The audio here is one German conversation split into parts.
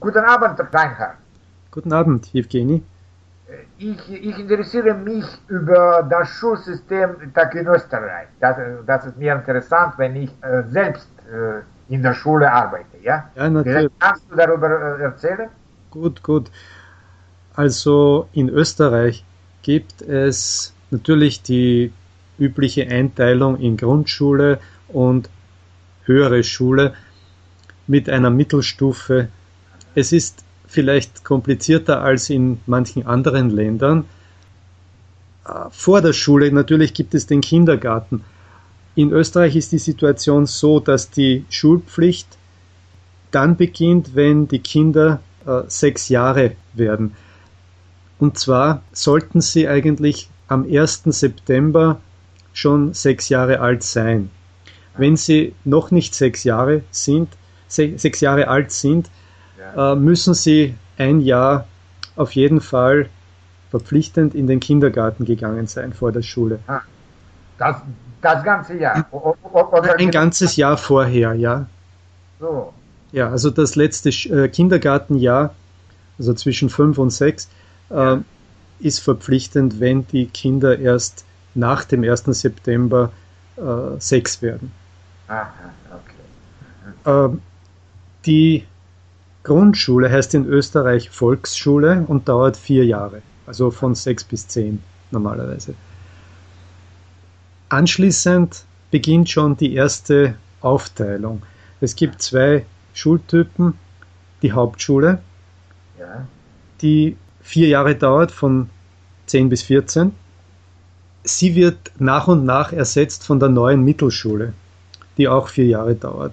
Guten Abend, Reinhard. Guten Abend, Evgeny. Ich, ich interessiere mich über das Schulsystem in Österreich. Das, das ist mir interessant, wenn ich äh, selbst äh, in der Schule arbeite. Ja, ja natürlich. Kannst du darüber äh, erzählen? Gut, gut. Also in Österreich gibt es natürlich die übliche Einteilung in Grundschule und höhere Schule mit einer Mittelstufe. Es ist vielleicht komplizierter als in manchen anderen Ländern. Vor der Schule natürlich gibt es den Kindergarten. In Österreich ist die Situation so, dass die Schulpflicht dann beginnt, wenn die Kinder äh, sechs Jahre werden. Und zwar sollten sie eigentlich am 1. September schon sechs Jahre alt sein. Wenn sie noch nicht sechs Jahre sind, sechs Jahre alt sind, äh, müssen sie ein Jahr auf jeden Fall verpflichtend in den Kindergarten gegangen sein vor der Schule. Ah, das, das ganze Jahr? Oder ein ganzes Jahr vorher, ja. So. Ja, also das letzte äh, Kindergartenjahr, also zwischen fünf und sechs, äh, ist verpflichtend, wenn die Kinder erst nach dem 1. September äh, sechs werden. Aha, okay. Äh, die Grundschule heißt in Österreich Volksschule und dauert vier Jahre, also von sechs bis zehn normalerweise. Anschließend beginnt schon die erste Aufteilung. Es gibt zwei Schultypen. Die Hauptschule, ja. die vier Jahre dauert, von 10 bis 14. Sie wird nach und nach ersetzt von der neuen Mittelschule, die auch vier Jahre dauert.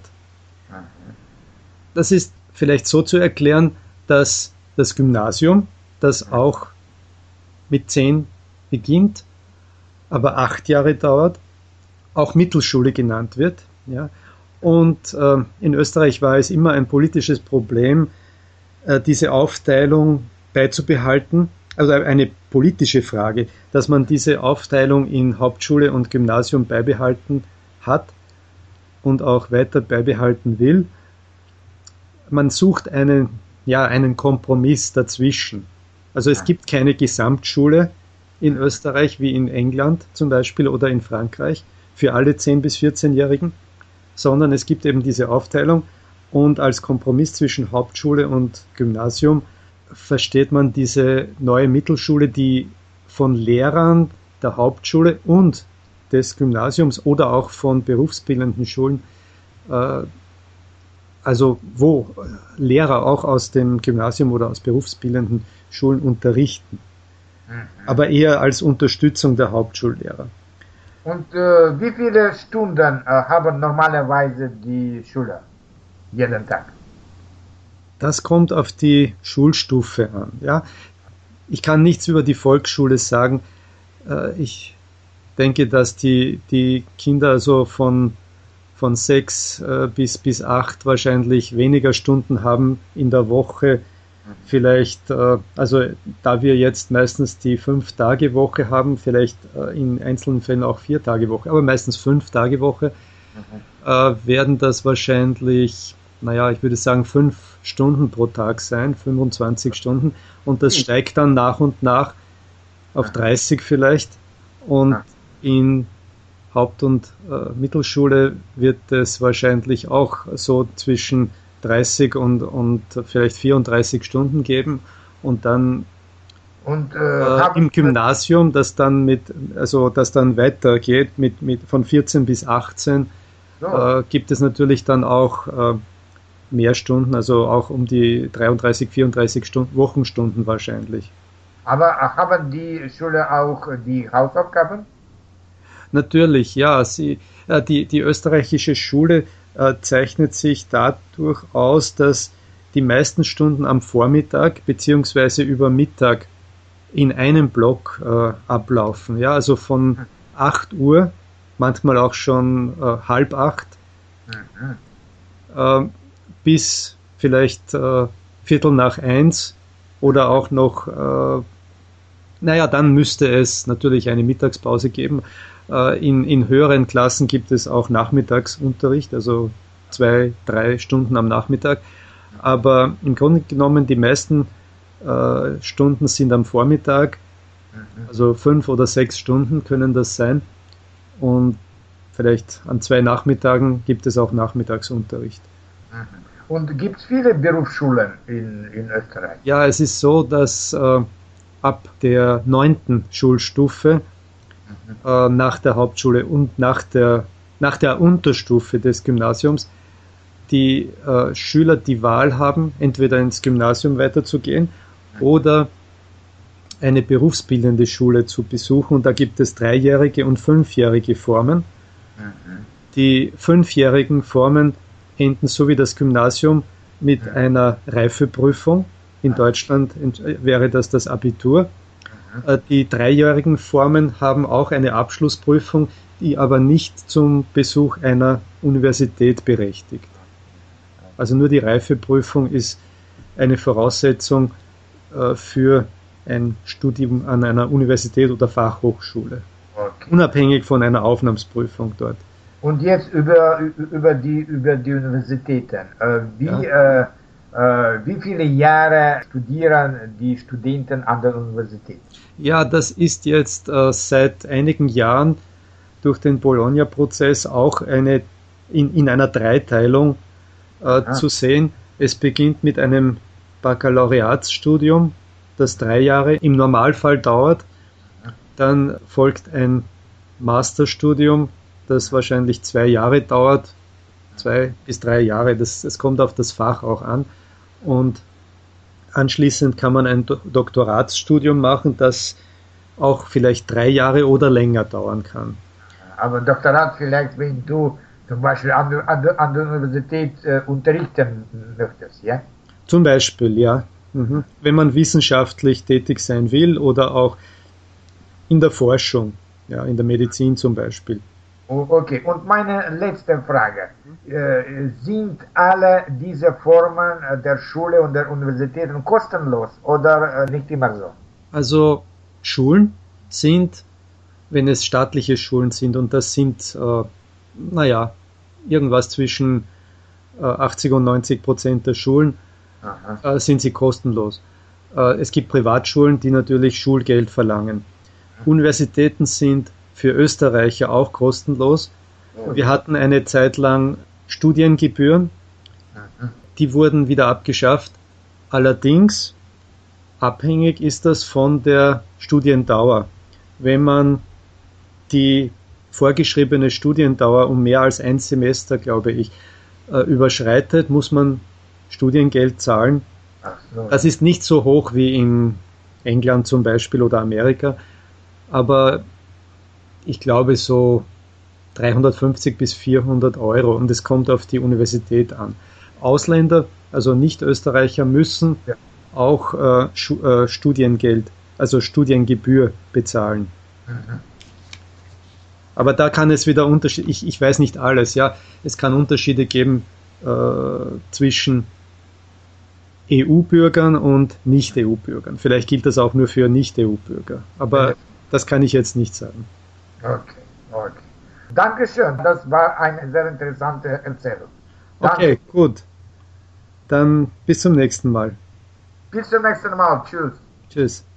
Das ist vielleicht so zu erklären, dass das Gymnasium, das auch mit 10 beginnt, aber acht Jahre dauert, auch Mittelschule genannt wird. Ja. Und äh, in Österreich war es immer ein politisches Problem, äh, diese Aufteilung beizubehalten. Also eine politische Frage, dass man diese Aufteilung in Hauptschule und Gymnasium beibehalten hat und auch weiter beibehalten will. Man sucht einen, ja, einen Kompromiss dazwischen. Also es gibt keine Gesamtschule in Österreich wie in England zum Beispiel oder in Frankreich für alle 10- bis 14-Jährigen sondern es gibt eben diese Aufteilung. Und als Kompromiss zwischen Hauptschule und Gymnasium versteht man diese neue Mittelschule, die von Lehrern der Hauptschule und des Gymnasiums oder auch von berufsbildenden Schulen, äh, also wo Lehrer auch aus dem Gymnasium oder aus berufsbildenden Schulen unterrichten, mhm. aber eher als Unterstützung der Hauptschullehrer. Und äh, wie viele Stunden äh, haben normalerweise die Schüler jeden Tag? Das kommt auf die Schulstufe an. Ja? Ich kann nichts über die Volksschule sagen. Äh, ich denke, dass die, die Kinder so von, von sechs äh, bis, bis acht wahrscheinlich weniger Stunden haben in der Woche vielleicht, äh, also da wir jetzt meistens die Fünf-Tage-Woche haben, vielleicht äh, in einzelnen Fällen auch Vier-Tage-Woche, aber meistens Fünf-Tage-Woche, mhm. äh, werden das wahrscheinlich, naja, ich würde sagen, fünf Stunden pro Tag sein, 25 Stunden. Und das mhm. steigt dann nach und nach auf 30 vielleicht. Und in Haupt- und äh, Mittelschule wird es wahrscheinlich auch so zwischen 30 und, und vielleicht 34 Stunden geben und dann und, äh, äh, im Gymnasium, das dann mit, also das dann weitergeht mit, mit von 14 bis 18, so. äh, gibt es natürlich dann auch äh, mehr Stunden, also auch um die 33, 34 Stunden, Wochenstunden wahrscheinlich. Aber haben die Schüler auch die Hausaufgaben? Natürlich, ja. Sie, äh, die, die österreichische Schule äh, zeichnet sich dadurch aus, dass die meisten Stunden am Vormittag beziehungsweise über Mittag in einem Block äh, ablaufen. Ja, also von 8 Uhr, manchmal auch schon äh, halb acht, mhm. äh, bis vielleicht äh, Viertel nach eins oder auch noch, äh, naja, dann müsste es natürlich eine Mittagspause geben, äh, in, in höheren Klassen gibt es auch Nachmittagsunterricht, also zwei, drei Stunden am Nachmittag. Aber im Grunde genommen, die meisten äh, Stunden sind am Vormittag, also fünf oder sechs Stunden können das sein. Und vielleicht an zwei Nachmittagen gibt es auch Nachmittagsunterricht. Mhm. Und gibt es viele Berufsschulen in, in Österreich? Ja, es ist so, dass äh, ab der neunten Schulstufe mhm. äh, nach der Hauptschule und nach der, nach der Unterstufe des Gymnasiums die äh, Schüler die Wahl haben, entweder ins Gymnasium weiterzugehen oder eine berufsbildende Schule zu besuchen. Und da gibt es dreijährige und fünfjährige Formen. Mhm. Die fünfjährigen Formen enden so wie das Gymnasium mit einer Reifeprüfung. In Deutschland wäre das das Abitur. Äh, die dreijährigen Formen haben auch eine Abschlussprüfung, die aber nicht zum Besuch einer Universität berechtigt. Also nur die Reifeprüfung ist eine Voraussetzung äh, für ein Studium an einer Universität oder Fachhochschule. Okay. Unabhängig von einer Aufnahmsprüfung dort. Und jetzt über, über, die, über die Universitäten. Äh, wie, ja. äh, äh, wie viele Jahre studieren die Studenten an der Universität? Ja, das ist jetzt äh, seit einigen Jahren durch den Bologna-Prozess auch eine, in, in einer Dreiteilung äh, zu sehen. Es beginnt mit einem Baccalaureatsstudium, das drei Jahre im Normalfall dauert. Dann folgt ein Masterstudium, das wahrscheinlich zwei Jahre dauert, zwei bis drei Jahre. Das, das kommt auf das Fach auch an. Und anschließend kann man ein Doktoratsstudium machen, das auch vielleicht drei Jahre oder länger dauern kann. Aber Doktorat vielleicht, wenn du zum Beispiel an, an, an der Universität äh, unterrichten möchtest, ja? Zum Beispiel, ja. Mhm. Wenn man wissenschaftlich tätig sein will oder auch in der Forschung, ja, in der Medizin zum Beispiel. Okay, und meine letzte Frage. Äh, sind alle diese Formen der Schule und der Universitäten kostenlos oder äh, nicht immer so? Also Schulen sind, wenn es staatliche Schulen sind, und das sind, äh, naja, irgendwas zwischen 80 und 90 Prozent der Schulen, äh, sind sie kostenlos. Äh, es gibt Privatschulen, die natürlich Schulgeld verlangen. Universitäten sind für Österreicher auch kostenlos. Wir hatten eine Zeit lang Studiengebühren, die wurden wieder abgeschafft. Allerdings abhängig ist das von der Studiendauer. Wenn man die vorgeschriebene Studiendauer um mehr als ein Semester, glaube ich, äh, überschreitet, muss man Studiengeld zahlen. Das ist nicht so hoch wie in England zum Beispiel oder Amerika, aber ich glaube so 350 bis 400 Euro und es kommt auf die Universität an. Ausländer, also Nicht-Österreicher, müssen ja. auch äh, äh, Studiengeld, also Studiengebühr bezahlen. Mhm. Aber da kann es wieder Unterschiede, ich, ich weiß nicht alles, ja, es kann Unterschiede geben äh, zwischen EU-Bürgern und Nicht-EU-Bürgern. Vielleicht gilt das auch nur für Nicht-EU-Bürger. Aber ja. das kann ich jetzt nicht sagen. Okay, okay. Dankeschön, das war eine sehr interessante Erzählung. Danke. Okay, gut. Dann bis zum nächsten Mal. Bis zum nächsten Mal. Tschüss. Tschüss.